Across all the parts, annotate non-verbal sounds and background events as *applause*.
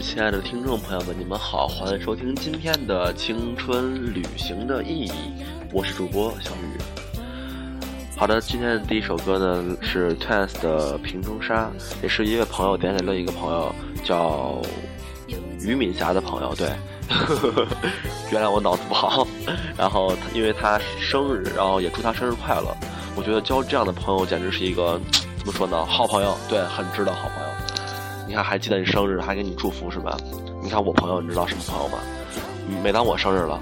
亲爱的听众朋友们，你们好，欢迎收听今天的《青春旅行的意义》，我是主播小雨。好的，今天的第一首歌呢是 Twins 的《瓶中沙》，也是一位朋友点给了一个朋友叫于敏霞的朋友，对，原谅我脑子不好。然后因为他生日，然后也祝他生日快乐。我觉得交这样的朋友简直是一个怎么说呢？好朋友，对，很值得好朋友。你看，还记得你生日，还给你祝福是吧？你看我朋友，你知道什么朋友吗？每当我生日了，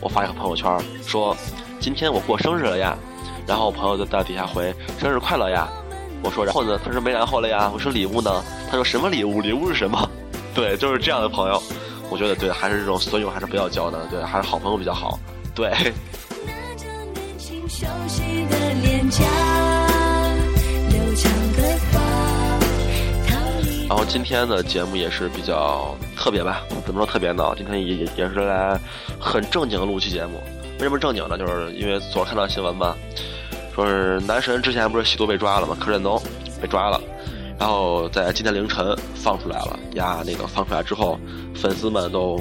我发一个朋友圈说今天我过生日了呀，然后我朋友就在底下回生日快乐呀。我说然后呢？他说没然后了呀。我说礼物呢？他说什么礼物？礼物是什么？*laughs* 对，就是这样的朋友。我觉得对，还是这种损友还是不要交的，对，还是好朋友比较好。对。然后今天的节目也是比较特别吧？怎么说特别呢？今天也也也是来很正经的录期节目。为什么正经呢？就是因为昨儿看到新闻嘛，说是男神之前不是吸毒被抓了吗？柯震东被抓了，然后在今天凌晨放出来了呀。那个放出来之后，粉丝们都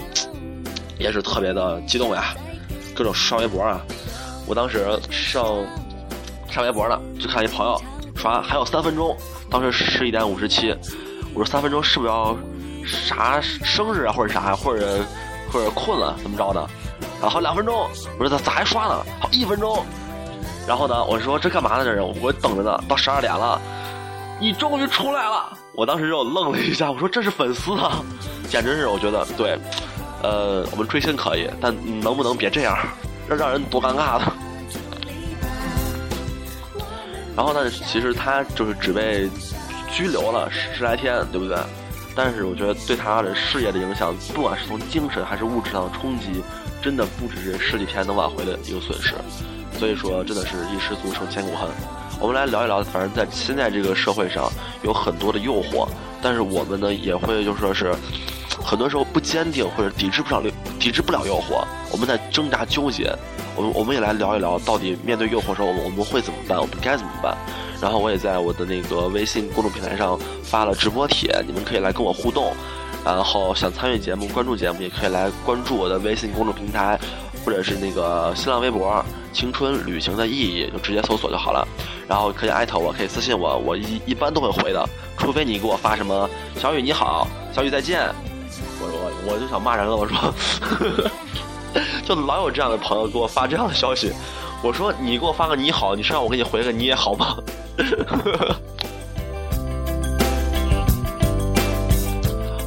*tsk* 也是特别的激动呀，各种刷微博啊。我当时上上微博呢，就看一朋友刷还有三分钟，当时十一点五十七。我说三分钟是不是要啥生日啊，或者啥，或者或者困了怎么着的？然后两分钟，我说咋咋还刷呢？好一分钟，然后呢，我说这干嘛呢？这人我等着呢，到十二点了，你终于出来了！我当时就愣了一下，我说这是粉丝啊，简直是我觉得对，呃，我们追星可以，但能不能别这样，让让人多尴尬的。*laughs* 然后呢，其实他就是只为。拘留了十来天，对不对？但是我觉得对他的事业的影响，不管是从精神还是物质上的冲击，真的不只是十几天能挽回的一个损失。所以说，真的是一失足成千古恨。我们来聊一聊，反正在现在这个社会上有很多的诱惑，但是我们呢也会就说是很多时候不坚定或者抵制不了抵制不了诱惑，我们在挣扎纠结。我们我们也来聊一聊，到底面对诱惑时候，我们我们会怎么办？我们该怎么办？然后我也在我的那个微信公众平台上发了直播帖，你们可以来跟我互动。然后想参与节目、关注节目，也可以来关注我的微信公众平台，或者是那个新浪微博“青春旅行的意义”，就直接搜索就好了。然后可以艾特我，可以私信我，我一一般都会回的，除非你给我发什么“小雨你好，小雨再见”，我我我就想骂人了，我说，*laughs* 就老有这样的朋友给我发这样的消息，我说你给我发个你好，你是让我给你回个你也好吗？*laughs*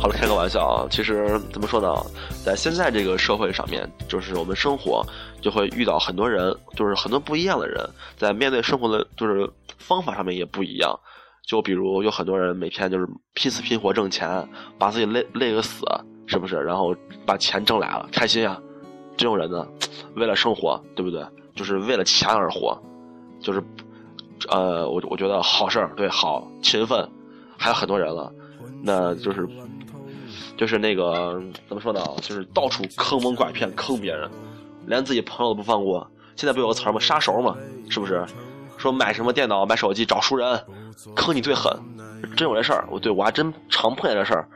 好了，开个玩笑啊！其实怎么说呢，在现在这个社会上面，就是我们生活就会遇到很多人，就是很多不一样的人，在面对生活的，就是方法上面也不一样。就比如有很多人每天就是拼死拼活挣钱，把自己累累个死，是不是？然后把钱挣来了，开心呀！这种人呢，为了生活，对不对？就是为了钱而活，就是。呃，我我觉得好事儿，对，好勤奋，还有很多人了，那就是，就是那个怎么说呢？就是到处坑蒙拐骗，坑别人，连自己朋友都不放过。现在不有个词儿吗？杀熟嘛，是不是？说买什么电脑、买手机找熟人，坑你最狠。真有这事儿，我对我还真常碰见这事儿，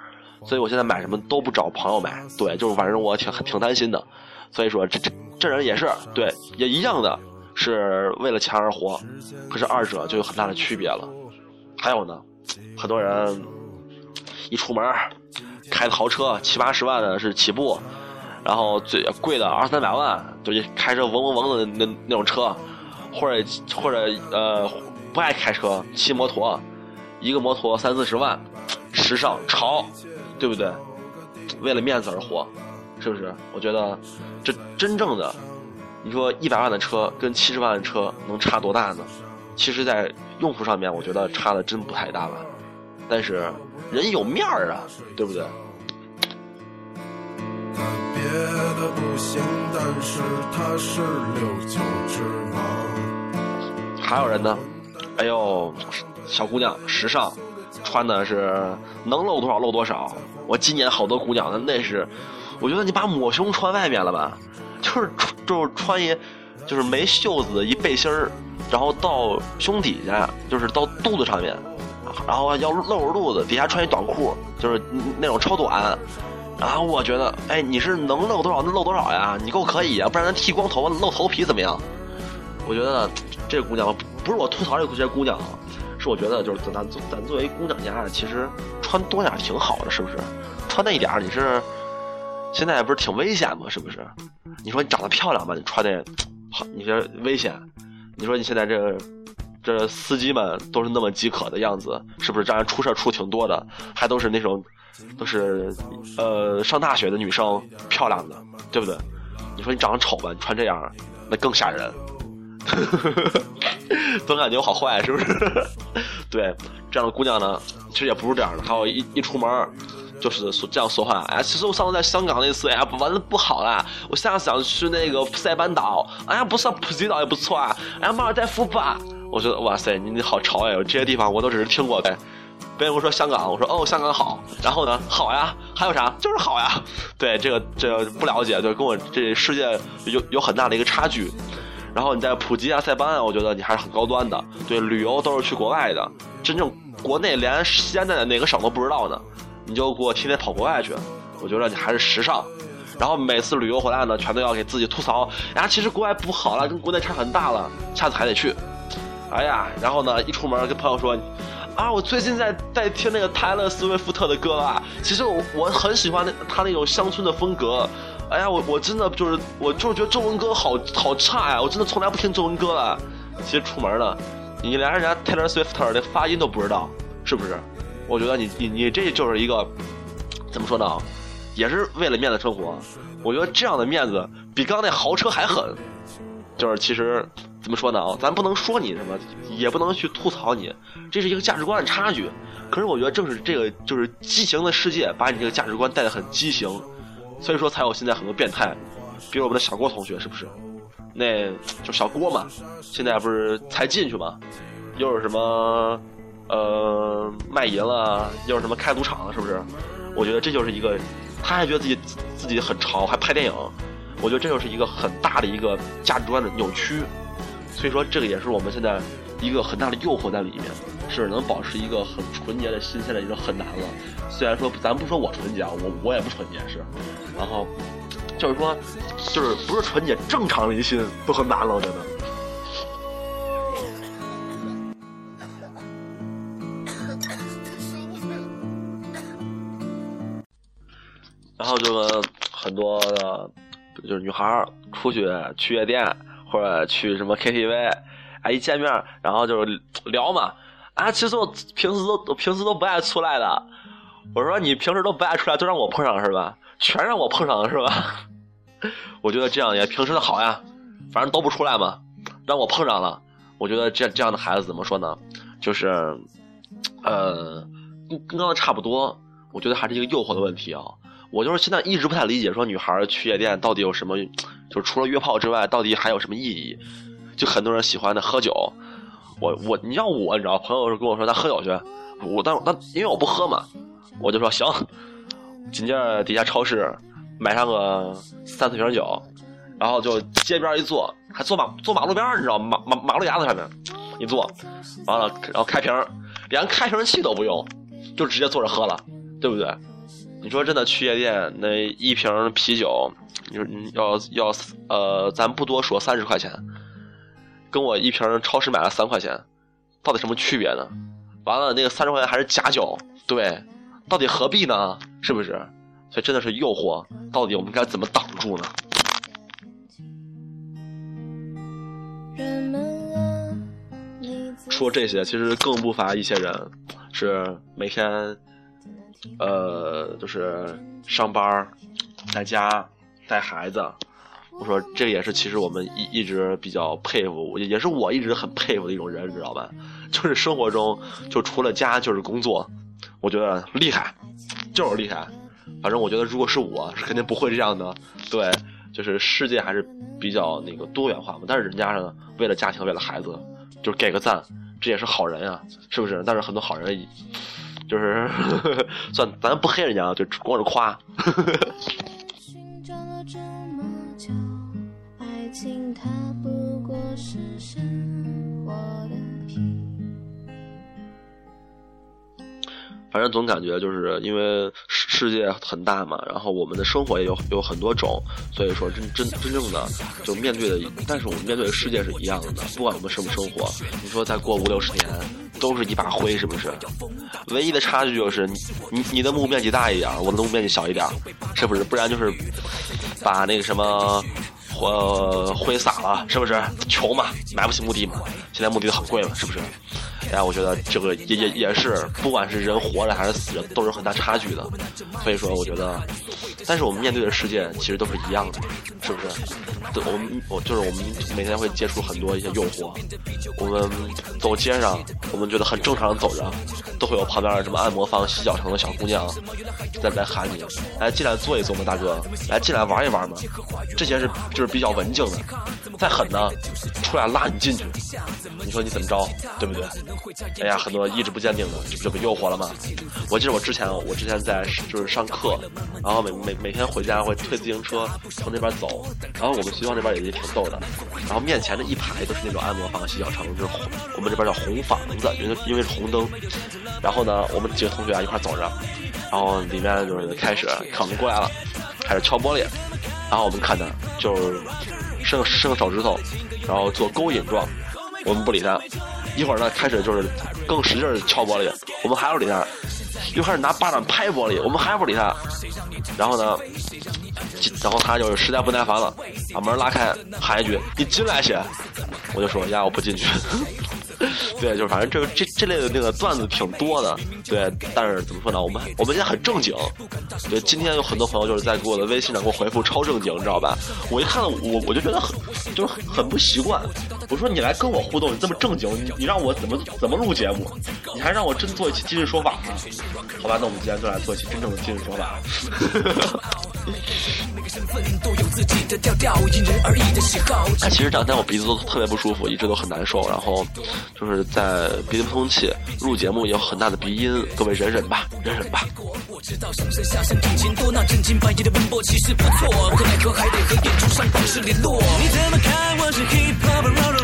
所以我现在买什么都不找朋友买，对，就是反正我挺挺担心的。所以说这这这人也是对，也一样的。是为了钱而活，可是二者就有很大的区别了。还有呢，很多人一出门开的豪车七八十万的是起步，然后最贵的二三百万，就开着嗡嗡嗡的那那种车，或者或者呃不爱开车骑摩托，一个摩托三四十万，时尚潮，对不对？为了面子而活，是不是？我觉得这真正的。你说一百万的车跟七十万的车能差多大呢？其实，在用途上面，我觉得差的真不太大吧。但是人有面儿啊，对不对？的不行，但是他是六九之王还有人呢，哎呦，小姑娘时尚，穿的是能露多少露多少。我今年好多姑娘，那是，我觉得你把抹胸穿外面了吧。就是就是穿一，就是没袖子的一背心儿，然后到胸底下，就是到肚子上面，然后要露着肚子，底下穿一短裤，就是那种超短。然后我觉得，哎，你是能露多少能露多少呀？你够可以啊，不然咱剃光头发露头皮怎么样？我觉得这姑娘不是我吐槽这些姑娘啊，是我觉得就是咱咱作为姑娘家，其实穿多点挺好的，是不是？穿那一点你是现在不是挺危险吗？是不是？你说你长得漂亮吧，你穿那好，你这危险。你说你现在这这司机们都是那么饥渴的样子，是不是让人出事出挺多的？还都是那种。都是，呃，上大学的女生，漂亮的，对不对？你说你长得丑吧，你穿这样，那更吓人。*laughs* 总感觉我好坏，是不是？*laughs* 对，这样的姑娘呢，其实也不是这样的。还有一一出门，就是说这样说话。哎，其实我上次在香港那次，哎呀，玩的不好啦。我现在想去那个塞班岛，哎呀，不是普吉岛也不错啊。哎呀，马尔代夫吧。我觉得哇塞，你你好潮哎！这些地方我都只是听过呗。别人跟我说香港，我说哦，香港好。然后呢，好呀，还有啥？就是好呀。对，这个这个不了解，就跟我这世界有有很大的一个差距。然后你在普吉啊、塞班啊，我觉得你还是很高端的。对，旅游都是去国外的，真正国内连现在的哪个省都不知道呢，你就给我天天跑国外去，我觉得你还是时尚。然后每次旅游回来呢，全都要给自己吐槽，呀，其实国外不好了，跟国内差很大了，下次还得去。哎呀，然后呢，一出门跟朋友说。啊，我最近在在听那个泰勒·斯威夫特的歌啊，其实我我很喜欢那他那种乡村的风格。哎呀，我我真的就是我就是觉得中文歌好好差呀，我真的从来不听中文歌了。其实出门了，你连人家泰勒·斯威夫特的发音都不知道，是不是？我觉得你你你这就是一个怎么说呢？也是为了面子生活。我觉得这样的面子比刚那豪车还狠。就是其实。怎么说呢？啊，咱不能说你什么，也不能去吐槽你，这是一个价值观的差距。可是我觉得正是这个，就是畸形的世界，把你这个价值观带得很畸形，所以说才有现在很多变态。比如我们的小郭同学，是不是？那就小郭嘛，现在不是才进去嘛，又是什么呃卖淫了，又是什么开赌场了，是不是？我觉得这就是一个，他还觉得自己自己很潮，还拍电影。我觉得这就是一个很大的一个价值观的扭曲。所以说，这个也是我们现在一个很大的诱惑在里面，是能保持一个很纯洁的心，现在已经很难了。虽然说，咱不说我纯洁啊，我我也不纯洁是，然后就是说，就是不是纯洁，正常的心都很难了，我觉得。然后就跟很多的，就是女孩出去去夜店。或者去什么 KTV，啊，一见面，然后就聊嘛，啊，其实我平时都平时都不爱出来的。我说你平时都不爱出来，都让我碰上是吧？全让我碰上了是吧？*laughs* 我觉得这样也平时的好呀，反正都不出来嘛，让我碰上了。我觉得这这样的孩子怎么说呢？就是，呃，跟跟刚才差不多。我觉得还是一个诱惑的问题啊。我就是现在一直不太理解，说女孩去夜店到底有什么，就除了约炮之外，到底还有什么意义？就很多人喜欢的喝酒，我我你要我，你知道，朋友跟我说他喝酒去，我但但因为我不喝嘛，我就说行。紧接着底下超市买上个三四瓶酒，然后就街边一坐，还坐马坐马路边你知道马马马路牙子上面一坐，完了然后开瓶，连开瓶器都不用，就直接坐着喝了，对不对？你说真的去夜店那一瓶啤酒，你说要要呃，咱不多说三十块钱，跟我一瓶超市买了三块钱，到底什么区别呢？完了那个三十块钱还是假酒，对，到底何必呢？是不是？所以真的是诱惑，到底我们该怎么挡住呢？说这些，其实更不乏一些人是每天。呃，就是上班在家带孩子，我说这也是其实我们一一直比较佩服，也是我一直很佩服的一种人，知道吧？就是生活中就除了家就是工作，我觉得厉害，就是厉害。反正我觉得如果是我是肯定不会这样的。对，就是世界还是比较那个多元化嘛。但是人家呢，为了家庭，为了孩子，就是给个赞，这也是好人啊，是不是？但是很多好人。就是，*laughs* 算咱不黑人家，就光是夸。*laughs* 反正总感觉就是因为世世界很大嘛，然后我们的生活也有有很多种，所以说真真真正的就面对的，但是我们面对的世界是一样的，不管我们什么生活，你说再过五六十年，都是一把灰，是不是？唯一的差距就是你你你的墓面积大一点，我的墓面积小一点，是不是？不然就是把那个什么。呃，灰撒了，是不是？穷嘛，买不起墓地嘛。现在墓地很贵了，是不是？哎，我觉得这个也也也是，不管是人活着还是死着，都是很大差距的。所以说，我觉得，但是我们面对的世界其实都是一样的，是不是？我们我就是我们每天会接触很多一些诱惑。我们走街上，我们觉得很正常的走着，都会有旁边什么按摩房、洗脚城的小姑娘在来喊你，来进来坐一坐嘛，大哥，来进来玩一玩嘛。这些是就是比较文静的，再狠呢，出来拉你进去，你说你怎么着，对不对？哎呀，很多意志不坚定的，这不就被诱惑了吗？我记得我之前，我之前在就是上课，然后每每每天回家会推自行车从那边走，然后我们学校那边也挺逗的，然后面前的一排都是那种按摩房、洗脚城，就是红，我们这边叫红房子，因为因为是红灯。然后呢，我们几个同学啊一块走着，然后里面就是开始看我们过来了，开始敲玻璃，然后我们看他就是伸伸个手指头，然后做勾引状，我们不理他。一会儿呢，开始就是更使劲敲玻璃，我们还不理他；又开始拿巴掌拍玻璃，我们还不理他。然后呢，然后他就是实在不耐烦了，把门拉开，喊一句：“你进来些。”我就说：“呀，我不进去。” *laughs* *laughs* 对，就是反正这这这类的那个段子挺多的，对。但是怎么说呢？我们我们现在很正经。对，今天有很多朋友就是在给我的微信上给我回复超正经，你知道吧？我一看到我我就觉得很就是很不习惯。我说你来跟我互动，你这么正经，你你让我怎么怎么录节目？你还让我真做一期今日说法吗？好吧，那我们今天就来做一期真正的今日说法。*laughs* 哎，其实这两天我鼻子都特别不舒服，一直都很难受，然后。就是在鼻子不通气，录节目有很大的鼻音，各位忍忍吧，忍忍吧。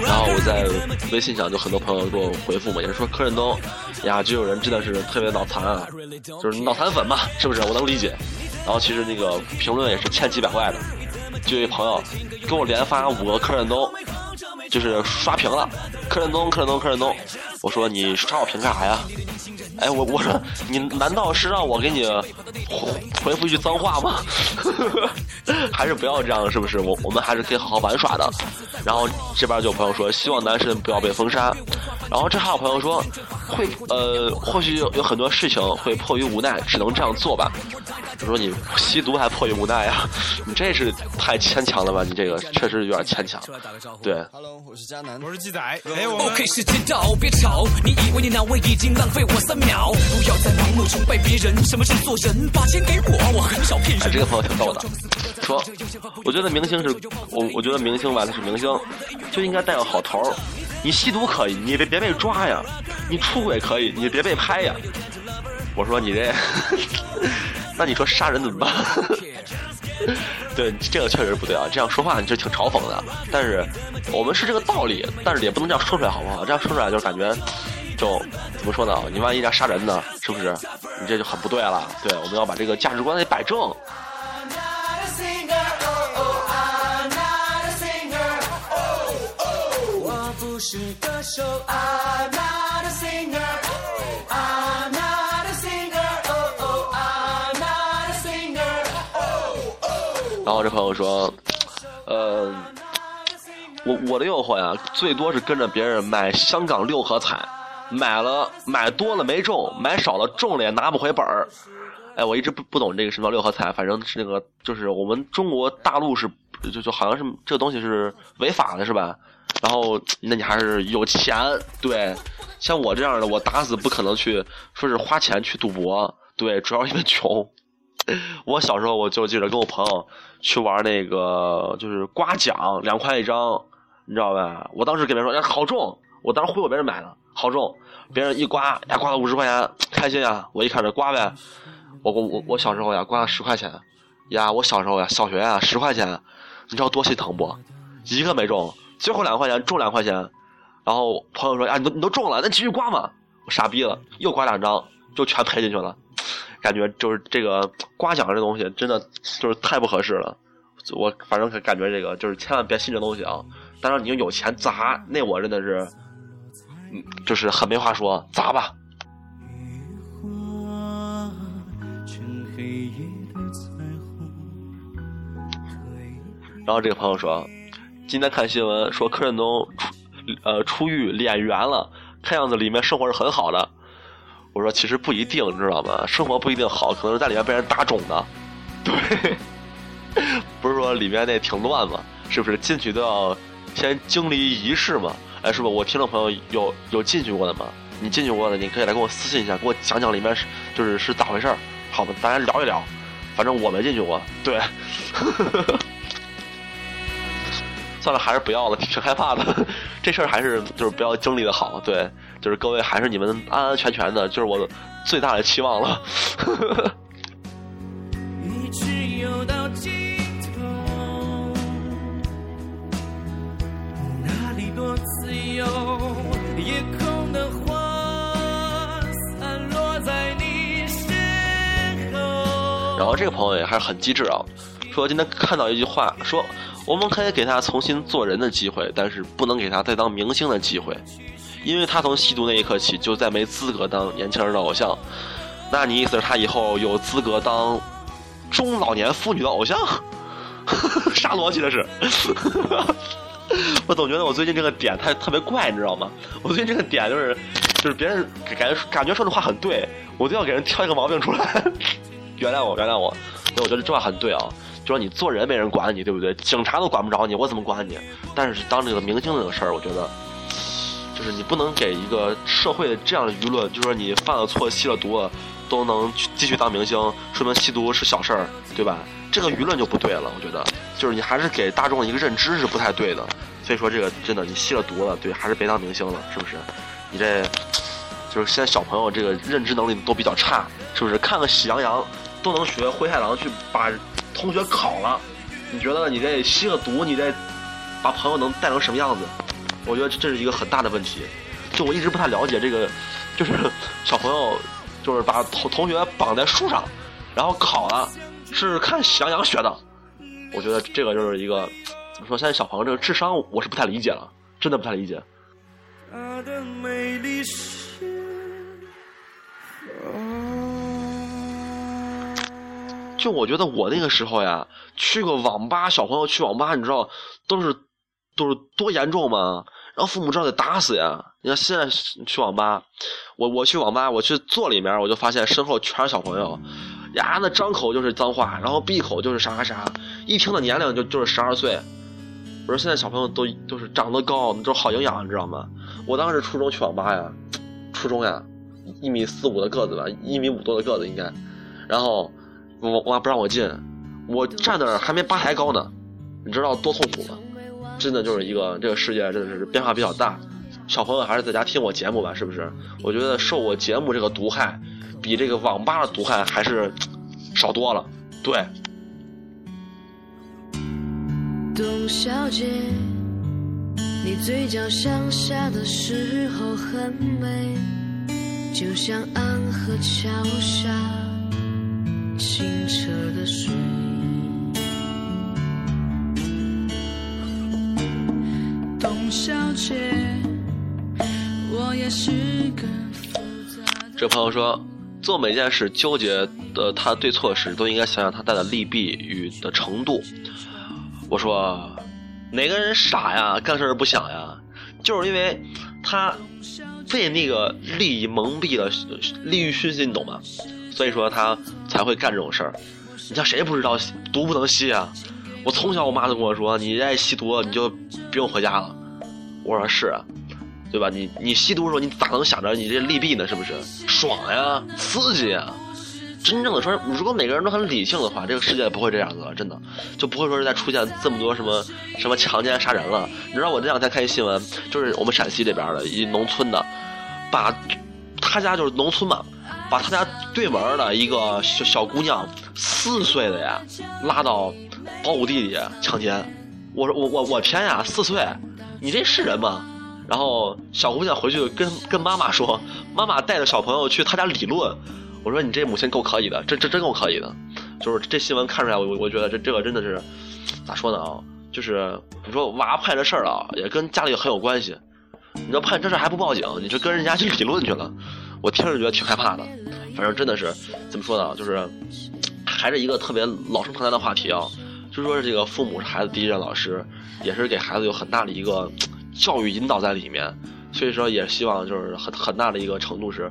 然后我在微信上就很多朋友给我回复嘛，也是说柯震东呀，就有人真的是特别脑残啊，就是脑残粉嘛，是不是？我能理解。然后其实那个评论也是千奇百怪的，就一朋友给我连发五个柯震东。就是刷屏了，柯震东，柯震东，柯震东。我说你刷我屏干啥呀？哎，我我说你难道是让我给你回复一句脏话吗？*laughs* 还是不要这样，是不是？我我们还是可以好好玩耍的。然后这边就有朋友说，希望男神不要被封杀。然后这还有朋友说，会呃，或许有有很多事情会迫于无奈，只能这样做吧。就说你吸毒还迫于无奈呀？你这是太牵强了吧？你这个确实有点牵强。对。Hello，我是佳楠，我是鸡仔。哎，我 OK，时间到，别吵。你以为你那位已经浪费我三秒？不要再盲目崇拜别人。什么是做人？把钱给我，我很少骗人。这个朋友挺逗的，说，我觉得明星是我，我觉得明星吧，他是明星，就应该带个好头。你吸毒可以，你别别被抓呀；你出轨可以，你别被拍呀。我说你这，那你说杀人怎么办？*laughs* 对，这个确实不对啊！这样说话你就挺嘲讽的。但是我们是这个道理，但是也不能这样说出来，好不好？这样说出来就是感觉，就怎么说呢？你万一要杀人呢？是不是？你这就很不对了。对，我们要把这个价值观给摆正。是歌手然后这朋友说，呃，我我的诱惑呀，最多是跟着别人买香港六合彩，买了买多了没中，买少了中了也拿不回本儿。哎，我一直不不懂这个什么叫六合彩，反正是那个，就是我们中国大陆是就就好像是这东西是违法的，是吧？然后那你还是有钱，对，像我这样的，我打死不可能去说是花钱去赌博，对，主要因为穷。*laughs* 我小时候我就记得跟我朋友去玩那个，就是刮奖，两块一张，你知道吧？我当时给别人说，哎，好中！我当时忽悠别人买的，好中！别人一刮，呀，刮了五十块钱，开心呀！我一开始刮呗，我我我我小时候呀，刮了十块钱，呀，我小时候呀，小学呀，十块钱，你知道多心疼不？一个没中，最后两块钱中两块钱，然后朋友说，呀，你都你都中了，那继续刮嘛！我傻逼了，又刮两张，就全赔进去了。感觉就是这个刮奖这东西真的就是太不合适了。我反正感觉这个就是千万别信这东西啊！当然你有钱砸，那我真的是，嗯，就是很没话说，砸吧。然后这个朋友说，今天看新闻说柯震东出呃出狱脸圆了，看样子里面生活是很好的。我说其实不一定，你知道吗？生活不一定好，可能是在里面被人打肿的。对，*laughs* 不是说里面那挺乱吗？是不是进去都要先经历仪式嘛？哎，是不？我听众朋友有有进去过的吗？你进去过的，你可以来给我私信一下，给我讲讲里面是就是是咋回事，好吧？大家聊一聊。反正我没进去过，对。*laughs* 算了，还是不要了，挺害怕的。*laughs* 这事儿还是就是不要经历的好，对，就是各位还是你们安安全全的，就是我最大的期望了。然后这个朋友也还是很机智啊，说今天看到一句话说。我们可以给他重新做人的机会，但是不能给他再当明星的机会，因为他从吸毒那一刻起就再没资格当年轻人的偶像。那你意思是，他以后有资格当中老年妇女的偶像？*laughs* 啥逻辑这是？*laughs* 我总觉得我最近这个点太特别怪，你知道吗？我最近这个点就是，就是别人感觉感觉说的话很对，我就要给人挑一个毛病出来。*laughs* 原谅我，原谅我，我觉得这话很对啊。就说你做人没人管你，对不对？警察都管不着你，我怎么管你？但是当这个明星这个事儿，我觉得，就是你不能给一个社会这样的舆论，就是说你犯了错、吸了毒，都能去继续当明星，说明吸毒是小事儿，对吧？这个舆论就不对了。我觉得，就是你还是给大众一个认知是不太对的。所以说，这个真的，你吸了毒了，对，还是别当明星了，是不是？你这就是现在小朋友这个认知能力都比较差，是不是？看个喜羊羊都能学灰太狼去把。同学烤了，你觉得你这吸了毒，你这把朋友能带成什么样子？我觉得这是一个很大的问题。就我一直不太了解这个，就是小朋友就是把同同学绑在树上，然后考了，是看喜羊羊学的。我觉得这个就是一个怎么说？现在小朋友这个智商，我是不太理解了，真的不太理解。就我觉得我那个时候呀，去个网吧，小朋友去网吧，你知道都是都是多严重吗？然后父母知道得打死呀。你看现在去网吧，我我去网吧，我去坐里面，我就发现身后全是小朋友，呀，那张口就是脏话，然后闭口就是啥啥啥，一听的年龄就就是十二岁。我说现在小朋友都都是长得高，都好营养，你知道吗？我当时初中去网吧呀，初中呀，一米四五的个子吧，一米五多的个子应该，然后。我我妈不让我进，我站那儿还没吧台高呢，你知道多痛苦吗？真的就是一个这个世界真的是变化比较大，小朋友还是在家听我节目吧，是不是？我觉得受我节目这个毒害，比这个网吧的毒害还是少多了。对。董小姐，你嘴角向下的时候很美，就像安河桥下。清澈的水。这朋友说，做每件事纠结的他对错时，都应该想想他带的利弊与的程度。我说，哪个人傻呀？干事不想呀？就是因为他被那个利益蒙蔽了，利欲熏心，你懂吗？所以说他才会干这种事儿，你像谁不知道毒不能吸啊？我从小我妈都跟我说，你爱吸毒你就不用回家了。我说是啊，对吧？你你吸毒的时候你咋能想着你这利弊呢？是不是？爽呀，刺激呀！真正的说，如果每个人都很理性的话，这个世界不会这样子了，真的就不会说是再出现这么多什么什么强奸杀人了。你知道我这两天看一新闻，就是我们陕西这边的一农村的，把他家就是农村嘛。把他家对门的一个小小姑娘，四岁的呀，拉到保姆地里强奸。我说我我我天呀，四岁，你这是人吗？然后小姑娘回去跟跟妈妈说，妈妈带着小朋友去他家理论。我说你这母亲够可以的，这这真够可以的。就是这新闻看出来，我我觉得这这个真的是咋说呢啊？就是你说娃判这事儿啊，也跟家里很有关系。你说判这事还不报警，你这跟人家去理论去了，我听着觉得挺害怕的。反正真的是怎么说呢？就是还是一个特别老生常谈的话题啊，就说这个父母是孩子第一任老师，也是给孩子有很大的一个教育引导在里面。所以说，也希望就是很很大的一个程度是，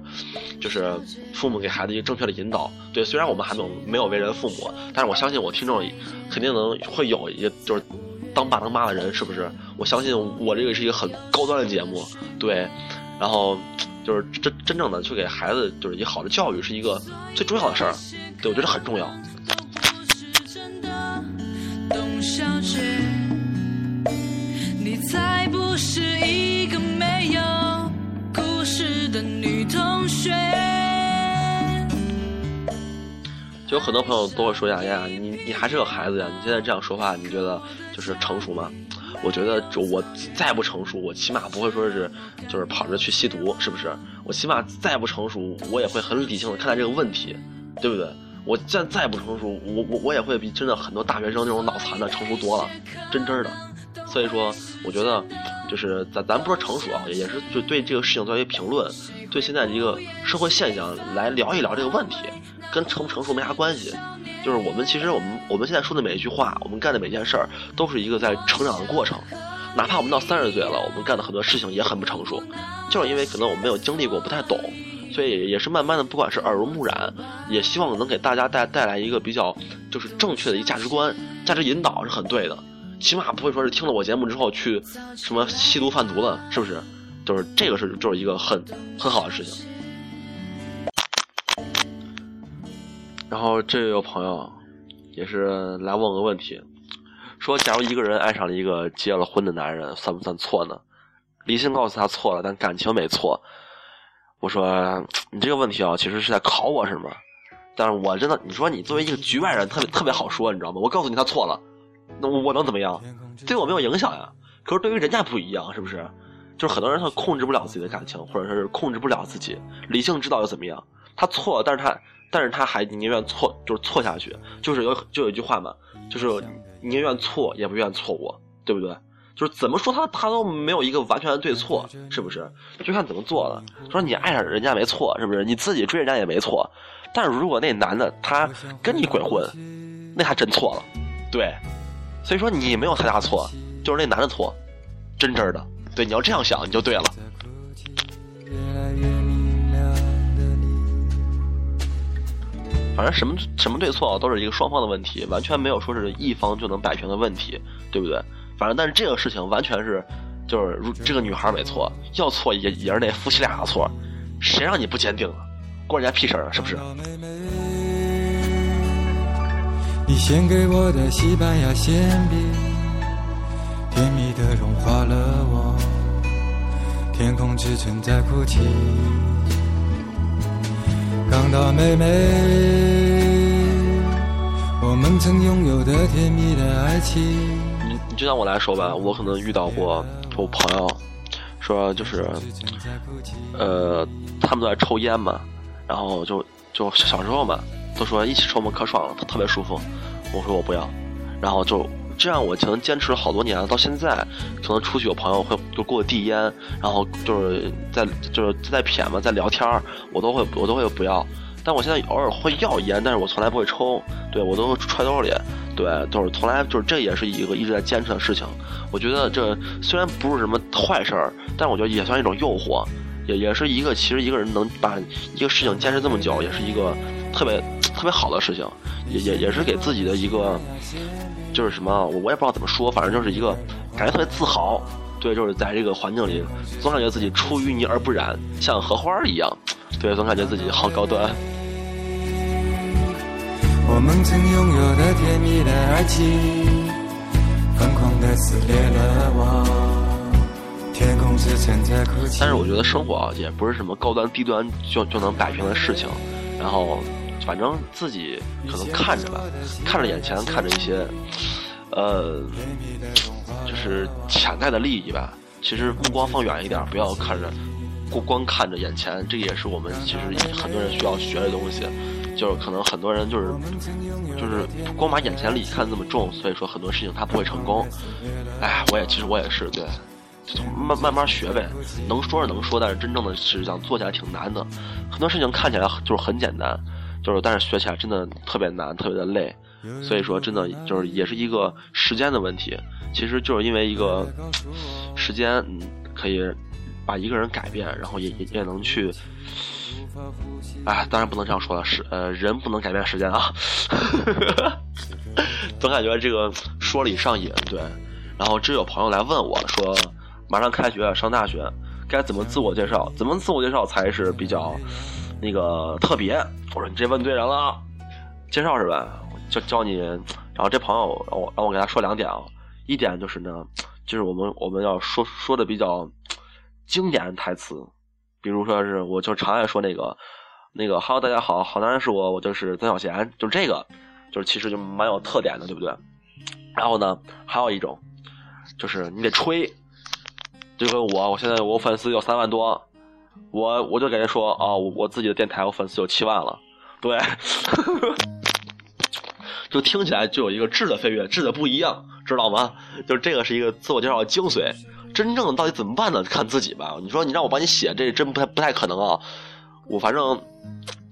就是父母给孩子一个正确的引导。对，虽然我们还没有没有为人父母，但是我相信我听众肯定能会有一就是。当爸当妈的人是不是？我相信我这个是一个很高端的节目，对。然后就是真真正的去给孩子就是一好的教育是一个最重要的事儿，对我觉得很重要。小姐你才不是一个没有故事的女同学。就有很多朋友都会说呀呀，你你还是个孩子呀，你现在这样说话，你觉得就是成熟吗？我觉得，就我再不成熟，我起码不会说是，就是跑着去吸毒，是不是？我起码再不成熟，我也会很理性的看待这个问题，对不对？我再再不成熟，我我我也会比真的很多大学生那种脑残的成熟多了，真真的。所以说，我觉得，就是咱咱不说成熟啊，也是就对这个事情做一些评论，对现在的一个社会现象来聊一聊这个问题。跟成不成熟没啥关系，就是我们其实我们我们现在说的每一句话，我们干的每件事儿，都是一个在成长的过程。哪怕我们到三十岁了，我们干的很多事情也很不成熟，就是因为可能我们没有经历过，不太懂，所以也是慢慢的，不管是耳濡目染，也希望能给大家带带来一个比较就是正确的一个价值观，价值引导是很对的，起码不会说是听了我节目之后去什么吸毒贩毒了，是不是？就是这个是就是一个很很好的事情。然后这有朋友，也是来问个问题，说假如一个人爱上了一个结了婚的男人，算不算错呢？理性告诉他错了，但感情没错。我说你这个问题啊，其实是在考我是吗？但是我真的，你说你作为一个局外人，特别特别好说，你知道吗？我告诉你他错了，那我能怎么样？对我没有影响呀。可是对于人家不一样，是不是？就是很多人他控制不了自己的感情，或者说是控制不了自己，理性知道又怎么样？他错了，但是他。但是他还宁愿错，就是错下去，就是有就有一句话嘛，就是宁愿错也不愿错过，对不对？就是怎么说他他都没有一个完全的对错，是不是？就看怎么做了。说你爱上人家没错，是不是？你自己追人家也没错。但是如果那男的他跟你鬼混，那还真错了，对。所以说你没有太大错，就是那男的错，真真的。对，你要这样想你就对了。反正什么什么对错都是一个双方的问题，完全没有说是一方就能摆平的问题，对不对？反正但是这个事情完全是，就是这个女孩没错，要错也也是那夫妻俩的错，谁让你不坚定啊？关人家屁事啊？是不是？你献给我的西班牙馅饼，甜蜜的融化了我，天空之城在哭泣。港岛妹妹，我们曾拥有的甜蜜的爱情。就像我来说吧，我可能遇到过我朋友，说就是，呃，他们都在抽烟嘛，然后就就小时候嘛，都说一起抽嘛可爽了，特别舒服。我说我不要，然后就。这样我可能坚持了好多年了，到现在可能出去有朋友会就给我递烟，然后就是在就是在谝嘛，在聊天我都会我都会不要。但我现在偶尔会要烟，但是我从来不会抽，对我都揣兜里，对，都是从来就是这也是一个一直在坚持的事情。我觉得这虽然不是什么坏事儿，但我觉得也算一种诱惑，也也是一个其实一个人能把一个事情坚持这么久，也是一个特别特别好的事情，也也也是给自己的一个。就是什么，我我也不知道怎么说，反正就是一个感觉特别自豪。对，就是在这个环境里，总感觉自己出淤泥而不染，像荷花一样。对，总感觉自己好高端。我们曾拥有的甜蜜的爱情，疯狂的撕裂了我。天空之城在哭泣。但是我觉得生活啊，也不是什么高端低端就就能摆平的事情。然后。反正自己可能看着吧，看着眼前看着一些，呃，就是潜在的利益吧。其实目光放远一点，不要看着光光看着眼前，这个也是我们其实很多人需要学的东西。就是可能很多人就是就是光把眼前利益看这么重，所以说很多事情他不会成功。哎，我也其实我也是对，慢慢慢学呗。能说是能说，但是真正的是想做起来挺难的。很多事情看起来就是很简单，就是但是学起来真的特别难，特别的累。所以说真的就是也是一个时间的问题。其实就是因为一个时间，嗯，可以把一个人改变，然后也也也能去。哎，当然不能这样说了，是呃，人不能改变时间啊。*laughs* 总感觉这个说理上瘾，对。然后这有朋友来问我说，马上开学上大学，该怎么自我介绍？怎么自我介绍才是比较那个特别？我说你这问对人了，介绍是吧？教教你。然后这朋友让我让我给他说两点啊，一点就是呢，就是我们我们要说说的比较经典台词。比如说是，我就常爱说那个，那个，Hello，大家好，好男人是我，我就是曾小贤，就这个，就是其实就蛮有特点的，对不对？然后呢，还有一种，就是你得吹，就跟我，我现在我粉丝有三万多，我我就给人说啊，我自己的电台我粉丝有七万了，对，*laughs* 就听起来就有一个质的飞跃，质的不一样，知道吗？就是这个是一个自我介绍的精髓。真正到底怎么办呢？看自己吧。你说你让我帮你写，这真不太不太可能啊。我反正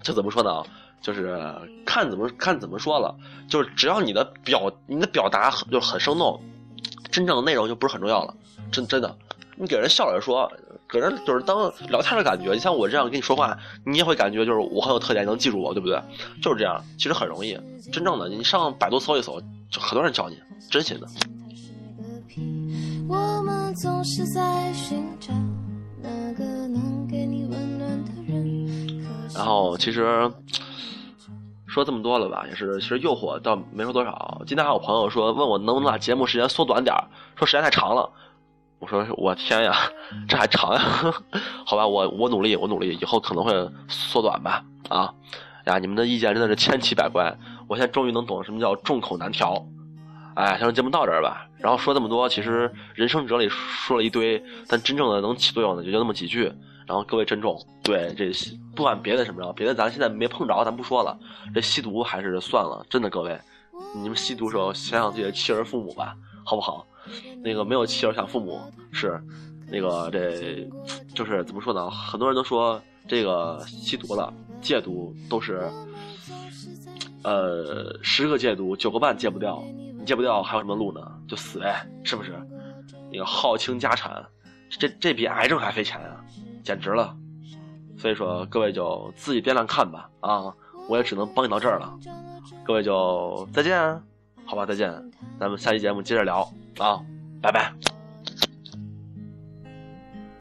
这怎么说呢？就是看怎么看怎么说了。就是只要你的表你的表达就很生动，真正的内容就不是很重要了。真真的，你给人笑着说，给人就是当聊天的感觉。你像我这样跟你说话，你也会感觉就是我很有特点，能记住我，对不对？就是这样，其实很容易。真正的，你上百度搜一搜，就很多人教你，真心的。我们总是在寻找那个能给你温暖的人。然后其实说这么多了吧，也是其实诱惑倒没说多少。今天还有朋友说问我能不能把节目时间缩短点说时间太长了。我说我天呀，*laughs* 这还长呀？*laughs* 好吧，我我努力，我努力，以后可能会缩短吧。啊呀，你们的意见真的是千奇百怪，我现在终于能懂什么叫众口难调。哎，行，节目到这儿吧。然后说这么多，其实人生哲理说了一堆，但真正的能起作用的就就那么几句。然后各位珍重，对这不管别的什么着，别的咱现在没碰着，咱不说了。这吸毒还是算了，真的各位，你们吸毒时候想想自己的妻儿父母吧，好不好？那个没有妻儿想父母是，那个这就是怎么说呢？很多人都说这个吸毒了戒毒都是，呃，十个戒毒九个半戒不掉。戒不掉还有什么路呢？就死呗，是不是？那个耗倾家产，这这比癌症还费钱啊，简直了！所以说各位就自己掂量看吧啊！我也只能帮你到这儿了，各位就再见，好吧，再见，咱们下期节目接着聊啊，拜拜。